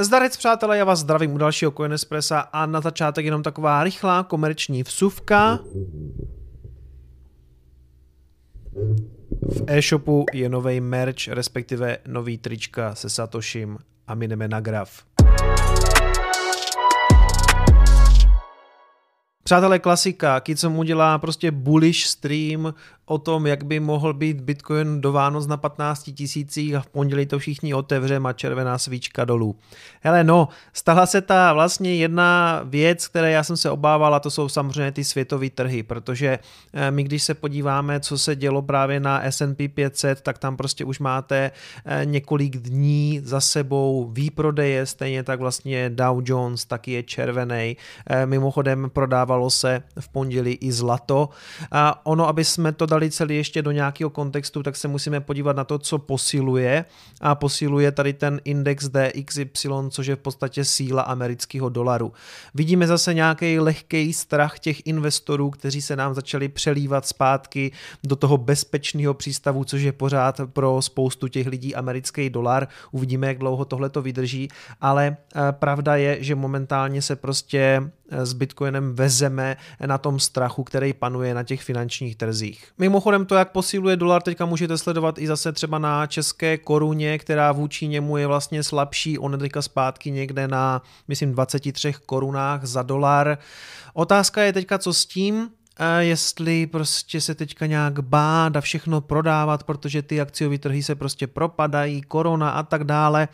Zdarec přátelé, já vás zdravím u dalšího Coin Espressa a na začátek jenom taková rychlá komerční vsuvka. V e-shopu je nový merch, respektive nový trička se Satoshim a my jdeme na graf. Přátelé, klasika, co mu dělá prostě bullish stream o tom, jak by mohl být Bitcoin do Vánoc na 15 tisících a v pondělí to všichni otevřeme a červená svíčka dolů. Hele no, stala se ta vlastně jedna věc, které já jsem se obával a to jsou samozřejmě ty světové trhy, protože eh, my když se podíváme, co se dělo právě na S&P 500, tak tam prostě už máte eh, několik dní za sebou výprodeje, stejně tak vlastně Dow Jones taky je červený. Eh, mimochodem prodávalo se v pondělí i zlato. A ono, aby jsme to dali dali celý ještě do nějakého kontextu, tak se musíme podívat na to, co posiluje. A posiluje tady ten index DXY, což je v podstatě síla amerického dolaru. Vidíme zase nějaký lehký strach těch investorů, kteří se nám začali přelívat zpátky do toho bezpečného přístavu, což je pořád pro spoustu těch lidí americký dolar. Uvidíme, jak dlouho tohle to vydrží, ale eh, pravda je, že momentálně se prostě s Bitcoinem vezeme na tom strachu, který panuje na těch finančních trzích. Mimochodem to, jak posiluje dolar, teďka můžete sledovat i zase třeba na české koruně, která vůči němu je vlastně slabší. On teďka zpátky někde na, myslím, 23 korunách za dolar. Otázka je teďka, co s tím, jestli prostě se teďka nějak bát a všechno prodávat, protože ty akciové trhy se prostě propadají, korona a tak dále.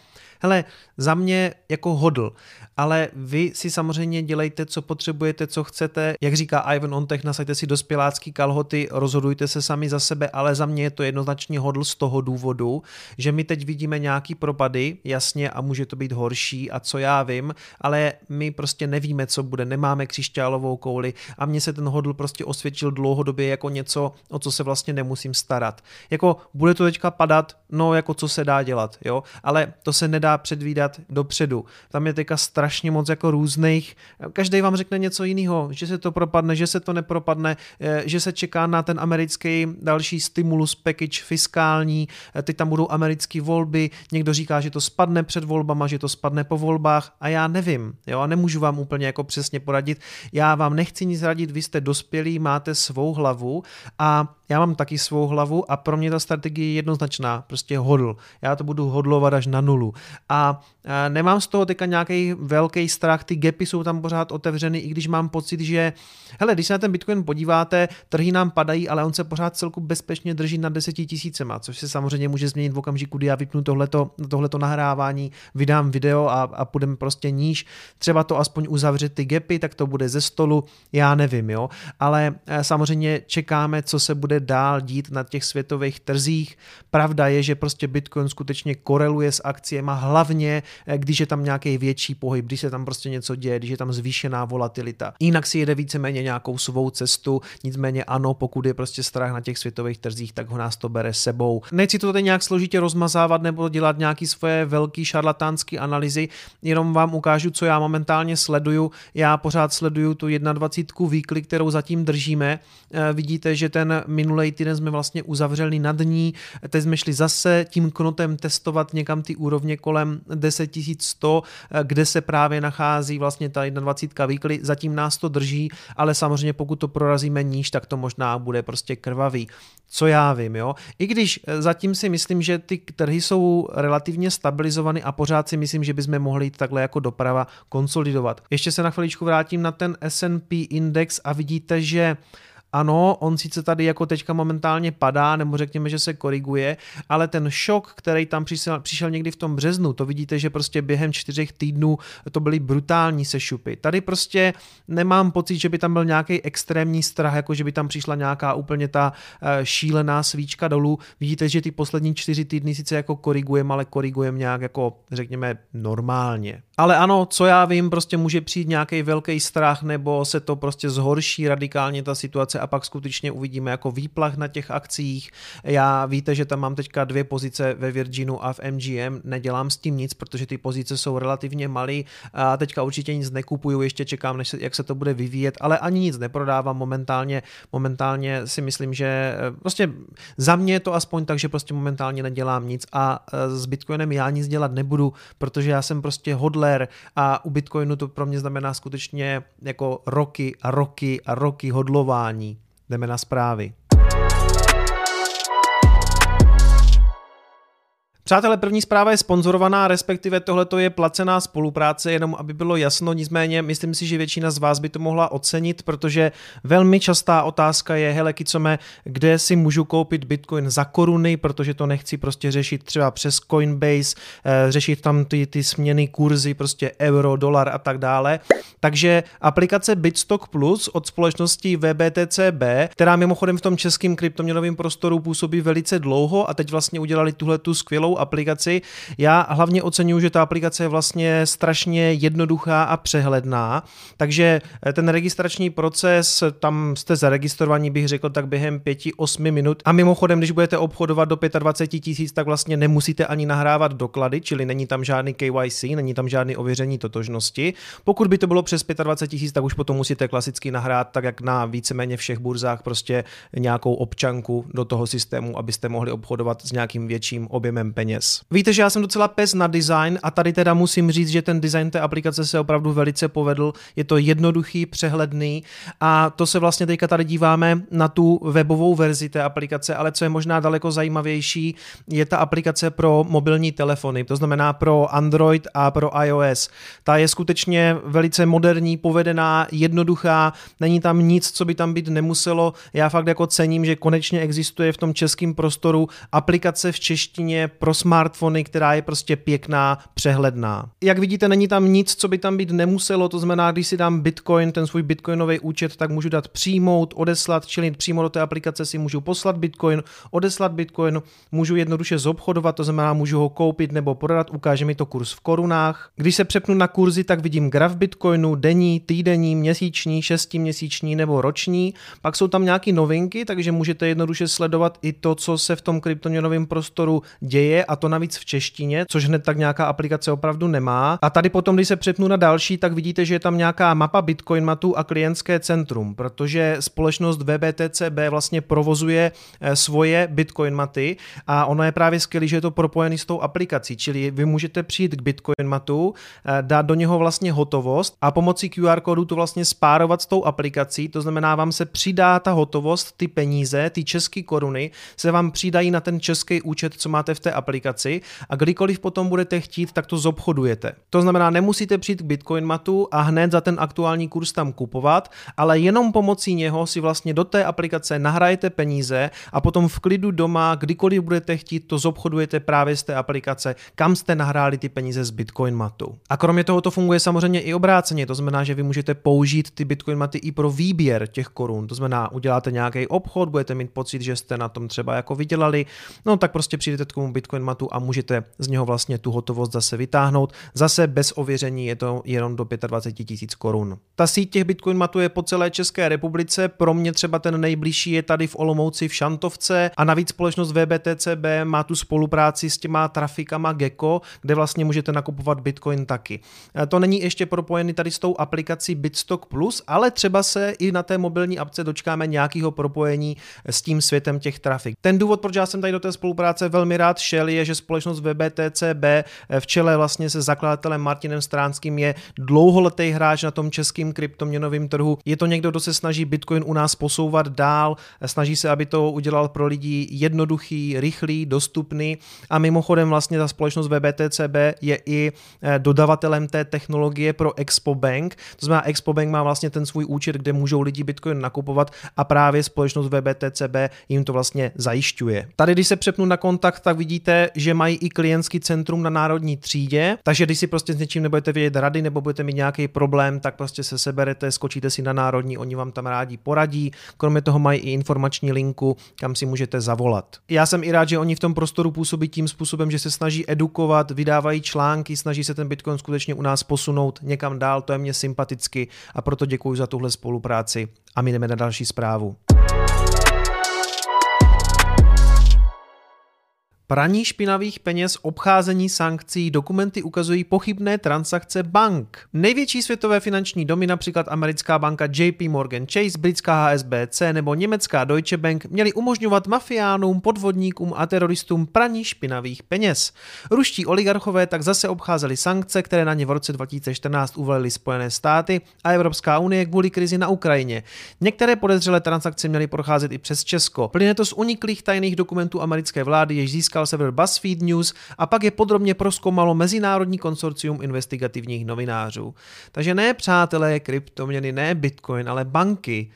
Hele, za mě jako hodl, ale vy si samozřejmě dělejte, co potřebujete, co chcete. Jak říká Ivan Ontech, nasaďte si dospělácký kalhoty, rozhodujte se sami za sebe, ale za mě je to jednoznačně hodl z toho důvodu, že my teď vidíme nějaký propady, jasně, a může to být horší a co já vím, ale my prostě nevíme, co bude, nemáme křišťálovou kouli. A mně se ten hodl prostě osvědčil dlouhodobě jako něco, o co se vlastně nemusím starat. Jako bude to teďka padat, no jako co se dá dělat, jo, ale to se nedá předvídat dopředu. Tam je teďka strašně moc jako různých, každý vám řekne něco jiného, že se to propadne, že se to nepropadne, eh, že se čeká na ten americký další stimulus package fiskální, eh, teď tam budou americké volby, někdo říká, že to spadne před volbama, že to spadne po volbách a já nevím, jo, a nemůžu vám úplně jako přesně poradit, já vám nechci nic radit, vy jste dospělí, máte svou hlavu a já mám taky svou hlavu a pro mě ta strategie je jednoznačná, prostě hodl. Já to budu hodlovat až na nulu. A nemám z toho teďka nějaký velký strach, ty gapy jsou tam pořád otevřeny, i když mám pocit, že hele, když se na ten Bitcoin podíváte, trhy nám padají, ale on se pořád celku bezpečně drží na 10 tisícema, což se samozřejmě může změnit v okamžiku, kdy já vypnu tohleto, tohleto nahrávání, vydám video a, a půjdeme prostě níž. Třeba to aspoň uzavřet ty gapy, tak to bude ze stolu, já nevím, jo. Ale eh, samozřejmě čekáme, co se bude dál dít na těch světových trzích. Pravda je, že prostě Bitcoin skutečně koreluje s akciemi, hlavně eh, když je tam nějaký větší pohyb, když se tam prostě něco děje, když je tam zvýšená volatilita. Jinak si jede víceméně nějakou svou cestu, nicméně ano, pokud je prostě strach na těch světových trzích, tak ho nás to bere sebou. Nechci to tady nějak složitě rozmazávat nebo dělat nějaký svoje velký šarlatánský analýzy, jenom vám ukážu, co já momentálně sleduju. Já pořád sleduju tu 21 výkly, kterou zatím držíme. Eh, vidíte, že ten minulý týden jsme vlastně uzavřeli nad ní, teď jsme šli zase tím knotem testovat někam ty úrovně kolem 10 100, eh, kde se právě nachází vlastně ta 21 výkly, zatím nás to drží, ale samozřejmě pokud to prorazíme níž, tak to možná bude prostě krvavý. Co já vím, jo. I když eh, zatím si myslím, že ty trhy jsou relativně stabilizovaný a pořád si myslím, že bychom mohli jít takhle jako doprava konsolidovat. Ještě se na chviličku vrátím na ten S&P index a vidíte, že ano, on sice tady jako teďka momentálně padá, nebo řekněme, že se koriguje, ale ten šok, který tam přišel, přišel někdy v tom březnu, to vidíte, že prostě během čtyřech týdnů to byly brutální sešupy. Tady prostě nemám pocit, že by tam byl nějaký extrémní strach, jako že by tam přišla nějaká úplně ta eh, šílená svíčka dolů. Vidíte, že ty poslední čtyři týdny sice jako korigujeme, ale korigujeme nějak jako řekněme normálně. Ale ano, co já vím, prostě může přijít nějaký velký strach nebo se to prostě zhorší radikálně ta situace a pak skutečně uvidíme jako výplach na těch akcích. Já víte, že tam mám teďka dvě pozice ve Virginu a v MGM, nedělám s tím nic, protože ty pozice jsou relativně malé a teďka určitě nic nekupuju, ještě čekám, než se, jak se to bude vyvíjet, ale ani nic neprodávám momentálně. Momentálně si myslím, že eh, prostě za mě je to aspoň tak, že prostě momentálně nedělám nic a eh, s Bitcoinem já nic dělat nebudu, protože já jsem prostě hodler a u Bitcoinu to pro mě znamená skutečně jako roky a roky a roky hodlování. Jdeme na zprávy. Přátelé, první zpráva je sponzorovaná, respektive tohle je placená spolupráce, jenom aby bylo jasno, nicméně myslím si, že většina z vás by to mohla ocenit, protože velmi častá otázka je, hele Kicome, kde si můžu koupit Bitcoin za koruny, protože to nechci prostě řešit třeba přes Coinbase, eh, řešit tam ty, ty směny kurzy, prostě euro, dolar a tak dále. Takže aplikace Bitstock Plus od společnosti VBTCB, která mimochodem v tom českém kryptoměnovém prostoru působí velice dlouho a teď vlastně udělali tuhle tu skvělou aplikaci. Já hlavně oceňuji, že ta aplikace je vlastně strašně jednoduchá a přehledná, takže eh, ten registrační proces, tam jste zaregistrovaní, bych řekl, tak během 5-8 minut. A mimochodem, když budete obchodovat do 25 tisíc, tak vlastně nemusíte ani nahrávat doklady, čili není tam žádný KYC, není tam žádný ověření totožnosti. Pokud by to bylo přes 25 tisíc, tak už potom musíte klasicky nahrát, tak jak na víceméně všech burzách, prostě nějakou občanku do toho systému, abyste mohli obchodovat s nějakým větším objemem peněz peněz. Víte, že já jsem docela pes na design a tady teda musím říct, že ten design té aplikace se opravdu velice povedl. Je to jednoduchý, přehledný a to se vlastně teďka tady díváme na tu webovou verzi té aplikace, ale co je možná daleko zajímavější, je ta aplikace pro mobilní telefony, to znamená pro Android a pro iOS. Ta je skutečně velice moderní, povedená, jednoduchá, není tam nic, co by tam být nemuselo. Já fakt jako cením, že konečně existuje v tom českém prostoru aplikace v češtině pro smartfony, která je prostě pěkná, přehledná. Jak vidíte, není tam nic, co by tam být nemuselo, to znamená, když si dám Bitcoin, ten svůj Bitcoinový účet, tak můžu dát přijmout, odeslat, čili přímo do té aplikace si můžu poslat Bitcoin, odeslat Bitcoin, můžu jednoduše zobchodovat, to znamená, můžu ho koupit nebo prodat, ukáže mi to kurz v korunách. Když se přepnu na kurzy, tak vidím graf Bitcoinu, denní, týdenní, měsíční, šestiměsíční nebo roční. Pak jsou tam nějaké novinky, takže můžete jednoduše sledovat i to, co se v tom kryptoměnovém prostoru děje a to navíc v češtině, což hned tak nějaká aplikace opravdu nemá. A tady potom, když se přepnu na další, tak vidíte, že je tam nějaká mapa Bitcoin matu a klientské centrum, protože společnost VBTCB vlastně provozuje eh, svoje Bitcoin maty a ono je právě skvělé, že je to propojený s tou aplikací, čili vy můžete přijít k Bitcoin matu, eh, dát do něho vlastně hotovost a pomocí QR kódu to vlastně spárovat s tou aplikací, to znamená, vám se přidá ta hotovost, ty peníze, ty české koruny se vám přidají na ten český účet, co máte v té aplikaci aplikaci a kdykoliv potom budete chtít, tak to zobchodujete. To znamená, nemusíte přijít k Bitcoin matu a hned za ten aktuální kurz tam kupovat, ale jenom pomocí něho si vlastně do té aplikace nahrajete peníze a potom v klidu doma, kdykoliv budete chtít, to zobchodujete právě z té aplikace, kam jste nahráli ty peníze z Bitcoin matu. A kromě toho to funguje samozřejmě i obráceně, to znamená, že vy můžete použít ty Bitcoin maty i pro výběr těch korun. To znamená, uděláte nějaký obchod, budete mít pocit, že jste na tom třeba jako vydělali, no tak prostě přijdete k tomu Bitcoin matu a můžete z něho vlastně tu hotovost zase vytáhnout. Zase bez ověření je to jenom do 25 tisíc korun. Ta síť těch Bitcoin matů je po celé České republice, pro mě třeba ten nejbližší je tady v Olomouci v Šantovce a navíc společnost VBTCB má tu spolupráci s těma trafikama Gecko, kde vlastně můžete nakupovat Bitcoin taky. E, to není ještě propojený tady s tou aplikací Bitstock Plus, ale třeba se i na té mobilní apce dočkáme nějakého propojení s tím světem těch trafik. Ten důvod, proč já jsem tady do té spolupráce velmi rád šel, je, že společnost VBTCB eh, v čele vlastně se zakladatelem Martinem Stránským je dlouholetý hráč na tom českým kryptoměnovém trhu. Je to někdo, kdo se snaží Bitcoin u nás posouvat dál, eh, snaží se, aby to udělal pro lidi jednoduchý, rychlý, dostupný a mimochodem vlastně ta společnost VBTCB je i eh, dodavatelem té technologie pro Expo Bank. To znamená, Expo Bank má vlastně ten svůj účet, kde můžou lidi Bitcoin nakupovat a právě společnost VBTCB jim to vlastně zajišťuje. Tady, když se přepnu na kontakt, tak vidíte víte, že mají i klientský centrum na národní třídě, takže když si prostě s něčím nebudete vědět rady nebo budete mít nějaký problém, tak prostě se seberete, skočíte si na národní, oni vám tam rádi poradí. Kromě toho mají i informační linku, kam si můžete zavolat. Já jsem i rád, že oni v tom prostoru působí tím způsobem, že se snaží edukovat, vydávají články, snaží se ten Bitcoin skutečně u nás posunout někam dál, to je mě sympaticky a proto děkuji za tuhle spolupráci a my jdeme na další zprávu. Praní špinavých peněz, obcházení sankcí, dokumenty ukazují pochybné transakce bank. Největší světové finanční domy, například americká banka JP Morgan Chase, britská HSBC nebo německá Deutsche Bank, měly umožňovat mafiánům, podvodníkům a teroristům praní špinavých peněz. Ruští oligarchové tak zase obcházeli sankce, které na ně v roce 2014 uvalily Spojené státy a Evropská unie kvůli krizi na Ukrajině. Některé podezřelé transakce měly procházet i přes Česko. Plyne to z uniklých tajných dokumentů americké vlády, jež získal server BuzzFeed News a pak je podrobně proskoumalo Mezinárodní konsorcium investigativních novinářů. Takže ne přátelé kryptoměny, ne Bitcoin, ale banky.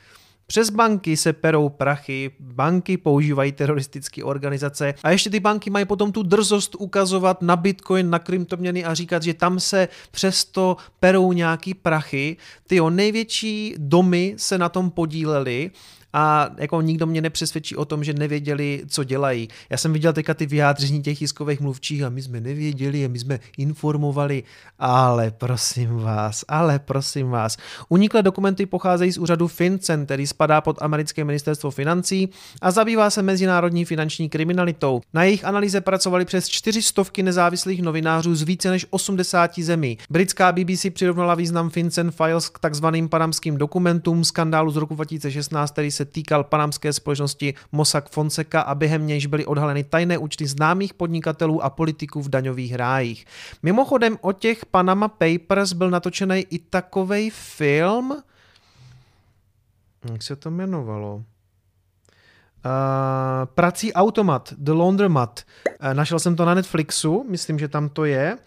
Přes banky se perou prachy, banky používají teroristické organizace a ještě ty banky mají potom tu drzost ukazovat na bitcoin, na kryptoměny a říkat, že tam se přesto perou nějaký prachy. Ty největší domy se na tom podílely a jako nikdo mě nepřesvědčí o tom, že nevěděli, co dělají. Já jsem viděl teďka ty vyjádření těch tiskových mluvčích a my jsme nevěděli a my jsme informovali, ale prosím vás, ale prosím vás. Uniklé dokumenty pocházejí z úřadu FinCEN, který spadá pod americké ministerstvo financí a zabývá se mezinárodní finanční kriminalitou. Na jejich analýze pracovali přes 400 nezávislých novinářů z více než 80 zemí. Britská BBC přirovnala význam FinCEN Files k takzvaným panamským dokumentům skandálu z roku 2016, který se týkal panamské společnosti Mossack Fonseca a během nějž byly odhaleny tajné účty známých podnikatelů a politiků v daňových rájích. Mimochodem o těch Panama Papers byl natočený i takový film, jak se to jmenovalo? Uh, prací automat, The Laundromat. Uh, našel jsem to na Netflixu, myslím, že tam to je.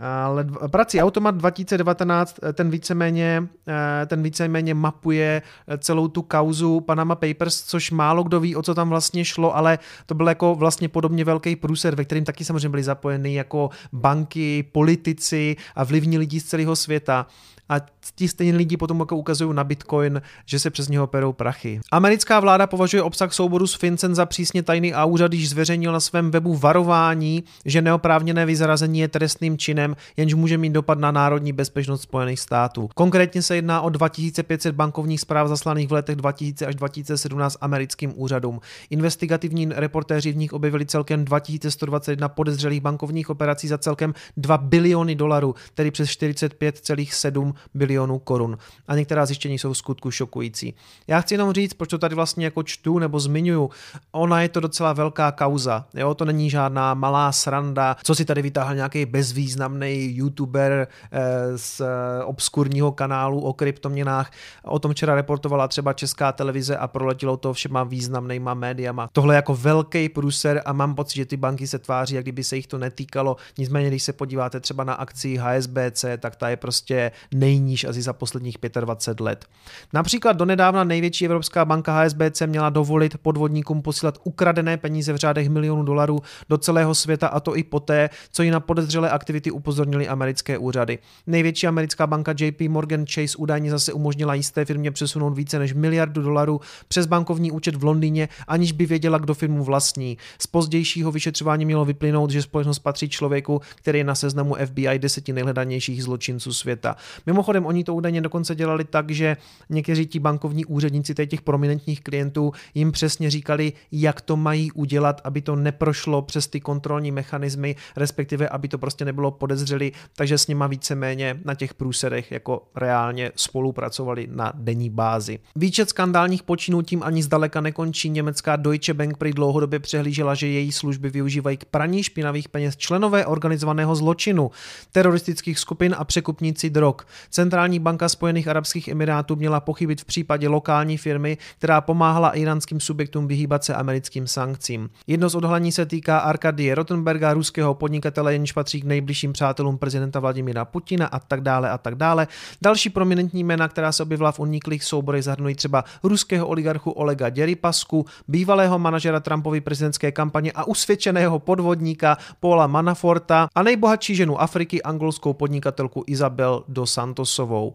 Ale prací Automat 2019 eh, ten víceméně, eh, ten víceméně mapuje eh, celou tu kauzu Panama Papers, což málo kdo ví, o co tam vlastně šlo, ale to byl jako vlastně podobně velký průser, ve kterým taky samozřejmě byli zapojeni jako banky, politici a vlivní lidi z celého světa a ti stejní lidi potom jako ukazují na Bitcoin, že se přes něho perou prachy. Americká vláda považuje obsah souboru s FinCEN za přísně tajný a úřad již zveřejnil na svém webu varování, že neoprávněné vyzarazení je trestným činem, jenž může mít dopad na národní bezpečnost Spojených států. Konkrétně se jedná o 2500 bankovních zpráv zaslaných v letech 2000 až 2017 americkým úřadům. Investigativní reportéři v nich objevili celkem 2121 podezřelých bankovních operací za celkem 2 biliony dolarů, tedy přes 45,7 bilionů korun. A některá zjištění jsou v skutku šokující. Já chci jenom říct, proč to tady vlastně jako čtu nebo zmiňuju. Ona je to docela velká kauza. Jo? To není žádná malá sranda, co si tady vytáhl nějaký bezvýznamný youtuber eh, z eh, obskurního kanálu o kryptoměnách. O tom včera reportovala třeba česká televize a proletilo to všema významnýma médiama. Tohle jako velký průser a mám pocit, že ty banky se tváří, jak kdyby se jich to netýkalo. Nicméně, když se podíváte třeba na akci HSBC, tak ta je prostě nej nejníž asi za posledních 25 let. Například donedávna největší evropská banka HSBC měla dovolit podvodníkům posílat ukradené peníze v řádech milionů dolarů do celého světa a to i poté, co ji na podezřelé aktivity upozornili americké úřady. Největší americká banka JP Morgan Chase údajně zase umožnila jisté firmě přesunout více než miliardu dolarů přes bankovní účet v Londýně, aniž by věděla, kdo firmu vlastní. Z pozdějšího vyšetřování mělo vyplynout, že společnost patří člověku, který je na seznamu FBI deseti nejhledanějších zločinců světa. Mimo Mimochodem, oni to údajně dokonce dělali tak, že někteří ti bankovní úředníci těch prominentních klientů jim přesně říkali, jak to mají udělat, aby to neprošlo přes ty kontrolní mechanismy, respektive aby to prostě nebylo podezřeli, takže s nima víceméně na těch průserech jako reálně spolupracovali na denní bázi. Výčet skandálních počinů tím ani zdaleka nekončí. Německá Deutsche Bank prý dlouhodobě přehlížela, že její služby využívají k praní špinavých peněz členové organizovaného zločinu, teroristických skupin a překupníci drog. Centrální banka Spojených Arabských Emirátů měla pochybit v případě lokální firmy, která pomáhala iránským subjektům vyhýbat se americkým sankcím. Jedno z odhalení se týká Arkadie Rottenberga, ruského podnikatele, jenž patří k nejbližším přátelům prezidenta Vladimira Putina a tak dále a tak dále. Další prominentní jména, která se objevila v uniklých souborech, zahrnují třeba ruského oligarchu Olega Děripasku, bývalého manažera Trumpovy prezidentské kampaně a usvědčeného podvodníka Paula Manaforta a nejbohatší ženu Afriky, angolskou podnikatelku Isabel dos Santosovou.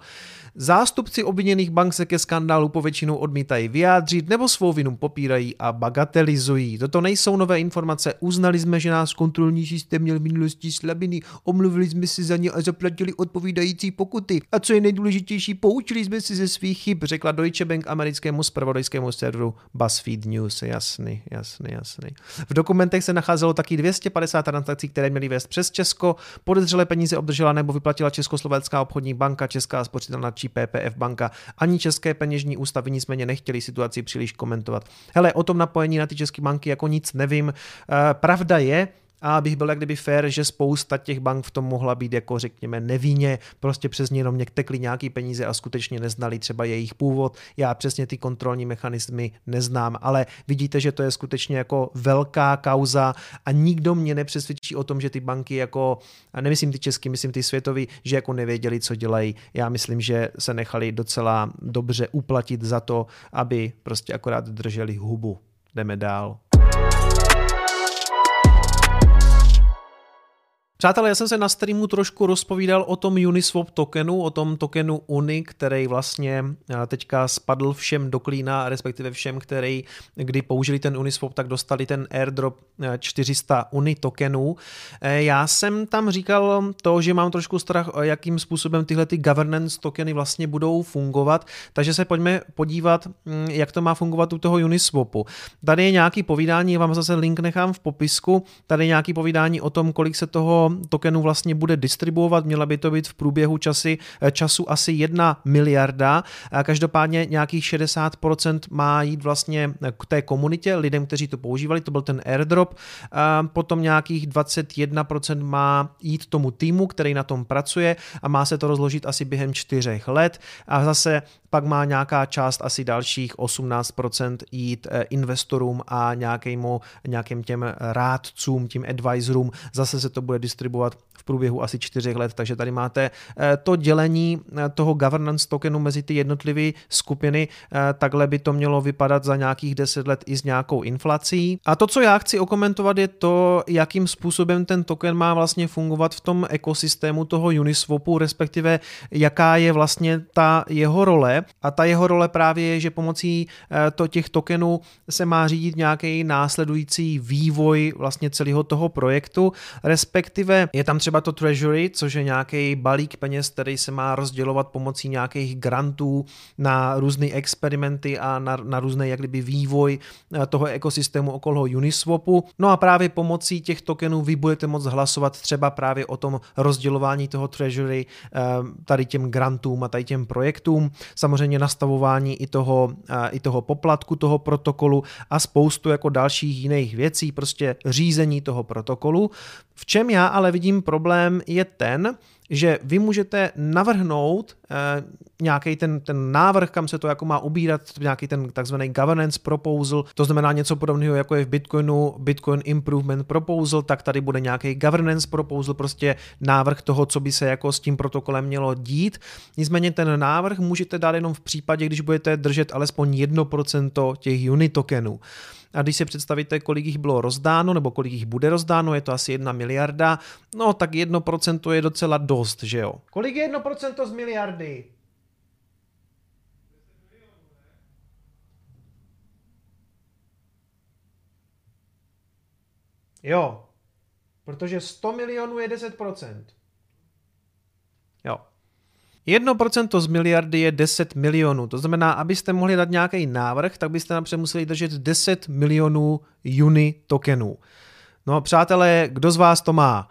Zástupci obviněných bank se ke skandálu povětšinou odmítají vyjádřit nebo svou vinu popírají a bagatelizují. Toto nejsou nové informace, uznali jsme, že náš kontrolní systém měl v minulosti slabiny, omluvili jsme si za ně a zaplatili odpovídající pokuty. A co je nejdůležitější, poučili jsme si ze svých chyb, řekla Deutsche Bank americkému spravodajskému serveru BuzzFeed News. Jasný, jasný, jasný. V dokumentech se nacházelo taky 250 transakcí, které měly vést přes Česko. Podezřelé peníze obdržela nebo vyplatila Československá obchodní banka, Česká spořitelná či PPF banka. Ani české peněžní ústavy nicméně nechtěli situaci příliš komentovat. Hele, o tom napojení na ty české banky jako nic nevím. Eh, pravda je, a bych byl jak kdyby fair, že spousta těch bank v tom mohla být jako řekněme nevinně, prostě přes ně jenom tekly nějaký peníze a skutečně neznali třeba jejich původ. Já přesně ty kontrolní mechanismy neznám, ale vidíte, že to je skutečně jako velká kauza a nikdo mě nepřesvědčí o tom, že ty banky jako, a nemyslím ty český, myslím ty světový, že jako nevěděli, co dělají. Já myslím, že se nechali docela dobře uplatit za to, aby prostě akorát drželi hubu. Jdeme dál. Přátelé, já jsem se na streamu trošku rozpovídal o tom Uniswap tokenu, o tom tokenu Uni, který vlastně eh, teďka spadl všem do klína, respektive všem, který kdy použili ten Uniswap, tak dostali ten airdrop 400 eh, Uni tokenů. Eh, já jsem tam říkal to, že mám trošku strach, jakým způsobem tyhle ty governance tokeny vlastně budou fungovat, takže se pojďme podívat, hm, jak to má fungovat u toho Uniswapu. Tady je nějaký povídání, vám zase link nechám v popisku, tady je nějaký povídání o tom, kolik se toho tokenu vlastně bude distribuovat. Měla by to být v průběhu časy, eh, času asi jedna miliarda. Každopádně nějakých 60% má jít vlastně k té komunitě, lidem, kteří to používali, to byl ten airdrop. Potom nějakých 21% má jít tomu týmu, který na tom pracuje a má se to rozložit asi během čtyřech let. A zase pak má nějaká část asi dalších 18% jít eh, investorům a nějakému, nějakým těm rádcům, tím advisorům. Zase se to bude distribuovat v průběhu asi čtyřech let, takže tady máte eh, to dělení eh, toho governance tokenu mezi ty jednotlivé skupiny, takhle by to mělo vypadat za nějakých 10 let i s nějakou inflací. A to, co já chci okomentovat, je to, jakým způsobem ten token má vlastně fungovat v tom ekosystému toho Uniswapu, respektive jaká je vlastně ta jeho role, a ta jeho role právě je, že pomocí eh, to těch tokenů se má řídit nějaký následující vývoj vlastně celého toho projektu, respektive je tam třeba to treasury, což je nějaký balík peněz, který se má rozdělovat pomocí nějakých grantů na různé experimenty a na, na různé jak kdyby vývoj eh, toho ekosystému okolo Uniswapu. No a právě pomocí těch tokenů vy budete moct hlasovat třeba právě o tom rozdělování toho treasury eh, tady těm grantům a tady těm projektům. Samozřejmě samozřejmě nastavování i toho, i toho poplatku, toho protokolu a spoustu jako dalších jiných věcí, prostě řízení toho protokolu. V čem já ale vidím problém je ten, že vy můžete navrhnout nějaký ten, ten návrh, kam se to jako má ubírat, nějaký ten takzvaný governance proposal, to znamená něco podobného, jako je v Bitcoinu Bitcoin Improvement Proposal, tak tady bude nějaký governance proposal, prostě návrh toho, co by se jako s tím protokolem mělo dít. Nicméně ten návrh můžete dát jenom v případě, když budete držet alespoň 1% těch unit tokenů. A když si představíte, kolik jich bylo rozdáno, nebo kolik jich bude rozdáno, je to asi jedna miliarda, no tak jedno procento je docela dost, že jo? Kolik je jedno procento z miliardy? Jo, protože 100 milionů je 10%. Jo. 1% z miliardy je 10 milionů. To znamená, abyste mohli dát nějaký návrh, tak byste napřed museli držet 10 milionů Uni tokenů. No přátelé, kdo z vás to má?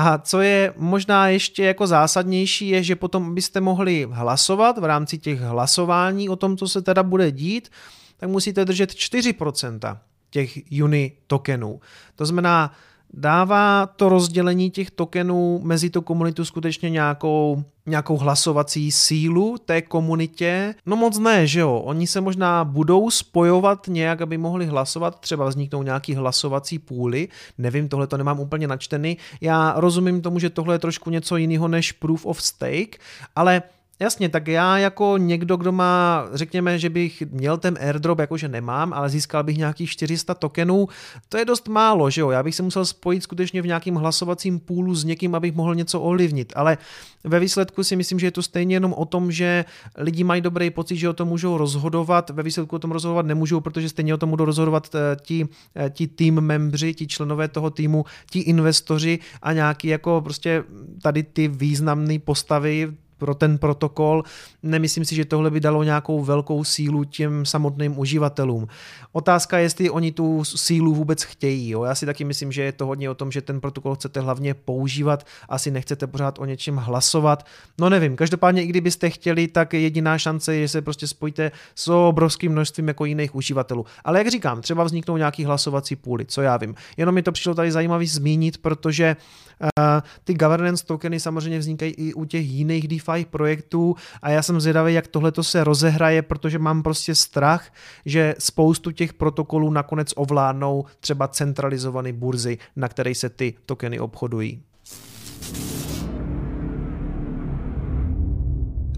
A co je možná ještě jako zásadnější, je, že potom byste mohli hlasovat v rámci těch hlasování o tom, co se teda bude dít, tak musíte držet 4% těch Uni tokenů. To znamená, Dává to rozdělení těch tokenů mezi tu komunitu skutečně nějakou, nějakou hlasovací sílu té komunitě? No moc ne, že jo? Oni se možná budou spojovat nějak, aby mohli hlasovat, třeba vzniknou nějaký hlasovací půly, nevím, tohle to nemám úplně načtený. Já rozumím tomu, že tohle je trošku něco jiného než proof of stake, ale Jasně, tak já jako někdo, kdo má, řekněme, že bych měl ten airdrop, jakože nemám, ale získal bych nějakých 400 tokenů, to je dost málo, že jo? Já bych se musel spojit skutečně v nějakým hlasovacím půlu s někým, abych mohl něco ovlivnit, ale ve výsledku si myslím, že je to stejně jenom o tom, že lidi mají dobrý pocit, že o tom můžou rozhodovat, ve výsledku o tom rozhodovat nemůžou, protože stejně o tom budou rozhodovat eh, ti, eh, ti tým membři, ti členové toho týmu, ti investoři a nějaký jako prostě tady ty významné postavy pro ten protokol. Nemyslím si, že tohle by dalo nějakou velkou sílu těm samotným uživatelům. Otázka je, jestli oni tu sílu vůbec chtějí. Jo? Já si taky myslím, že je to hodně o tom, že ten protokol chcete hlavně používat, asi nechcete pořád o něčem hlasovat. No nevím, každopádně i kdybyste chtěli, tak jediná šance je, že se prostě spojíte s obrovským množstvím jako jiných uživatelů. Ale jak říkám, třeba vzniknou nějaký hlasovací půly, co já vím. Jenom mi to přišlo tady zajímavý zmínit, protože uh, ty governance tokeny samozřejmě vznikají i u těch jiných DeFi DeFi projektů a já jsem zvědavý, jak tohle to se rozehraje, protože mám prostě strach, že spoustu těch protokolů nakonec ovládnou třeba centralizované burzy, na které se ty tokeny obchodují.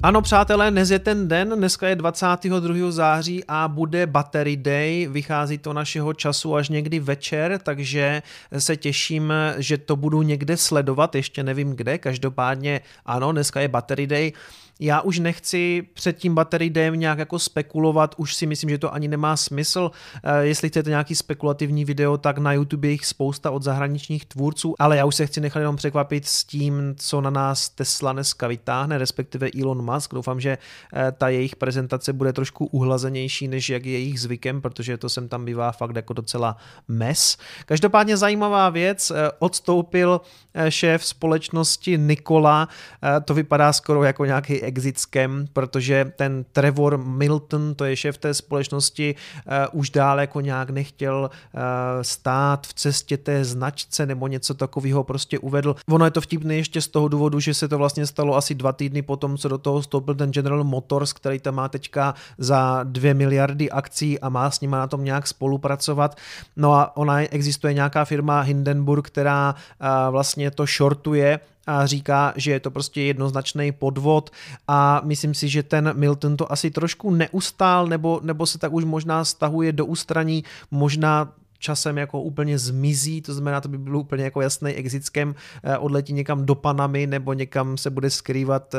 Ano, přátelé, dnes je ten den, dneska je 22. září a bude Battery Day, vychází to našeho času až někdy večer, takže se těším, že to budu někde sledovat, ještě nevím kde, každopádně ano, dneska je Battery Day. Já už nechci před tím Battery Dayem nějak jako spekulovat, už si myslím, že to ani nemá smysl. Eh, jestli chcete nějaký spekulativní video, tak na YouTube je jich spousta od zahraničních tvůrců, ale já už se chci nechat jenom překvapit s tím, co na nás Tesla dneska vytáhne, respektive Elon Musk. Doufám, že eh, ta jejich prezentace bude trošku uhlazenější, než jak je jejich zvykem, protože to sem tam bývá fakt jako docela mes. Každopádně zajímavá věc, eh, odstoupil šéf společnosti Nikola, to vypadá skoro jako nějaký exit scam, protože ten Trevor Milton, to je šéf té společnosti, uh, už dál jako nějak nechtěl uh, stát v cestě té značce nebo něco takového prostě uvedl. Ono je to vtipné ještě z toho důvodu, že se to vlastně stalo asi dva týdny potom, co do toho vstoupil ten General Motors, který tam má teďka za dvě miliardy akcí a má s nima na tom nějak spolupracovat. No a ona existuje nějaká firma Hindenburg, která uh, vlastně to shortuje a říká, že je to prostě jednoznačný podvod a myslím si, že ten Milton to asi trošku neustál nebo, nebo se tak už možná stahuje do ústraní, možná časem jako úplně zmizí, to znamená, to by bylo úplně jako jasný exitskem, eh, odletí někam do Panamy nebo někam se bude skrývat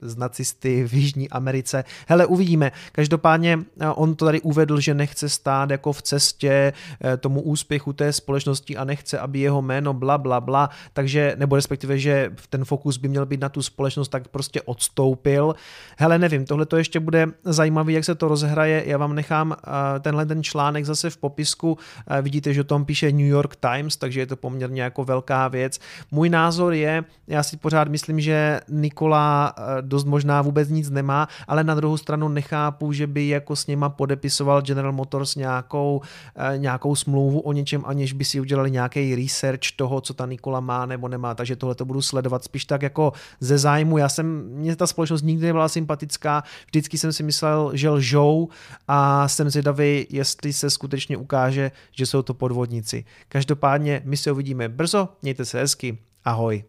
z eh, nacisty v Jižní Americe. Hele, uvidíme. Každopádně eh, on to tady uvedl, že nechce stát jako v cestě tomu úspěchu té společnosti a nechce, aby jeho jméno bla, bla, bla, takže, nebo respektive, že ten fokus by měl být na tu společnost, tak prostě odstoupil. Hele, nevím, tohle to ještě bude zajímavé, jak se to rozhraje. Já vám nechám tenhle ten článek zase v popisku Vidíte, že o tom píše New York Times, takže je to poměrně jako velká věc. Můj názor je, já si pořád myslím, že Nikola eh, dost možná vůbec nic nemá, ale na druhou stranu nechápu, že by jako s něma podepisoval General Motors nějakou, eh, nějakou smlouvu o něčem, aniž by si udělali nějaký research toho, co ta Nikola má nebo nemá, takže tohle to budu sledovat spíš tak jako ze zájmu. Já jsem, mě ta společnost nikdy nebyla sympatická, vždycky jsem si myslel, že lžou a jsem zvědavý, jestli se skutečně ukáže, že jsou to podvodníci. Každopádně my se uvidíme brzo, mějte se hezky, ahoj.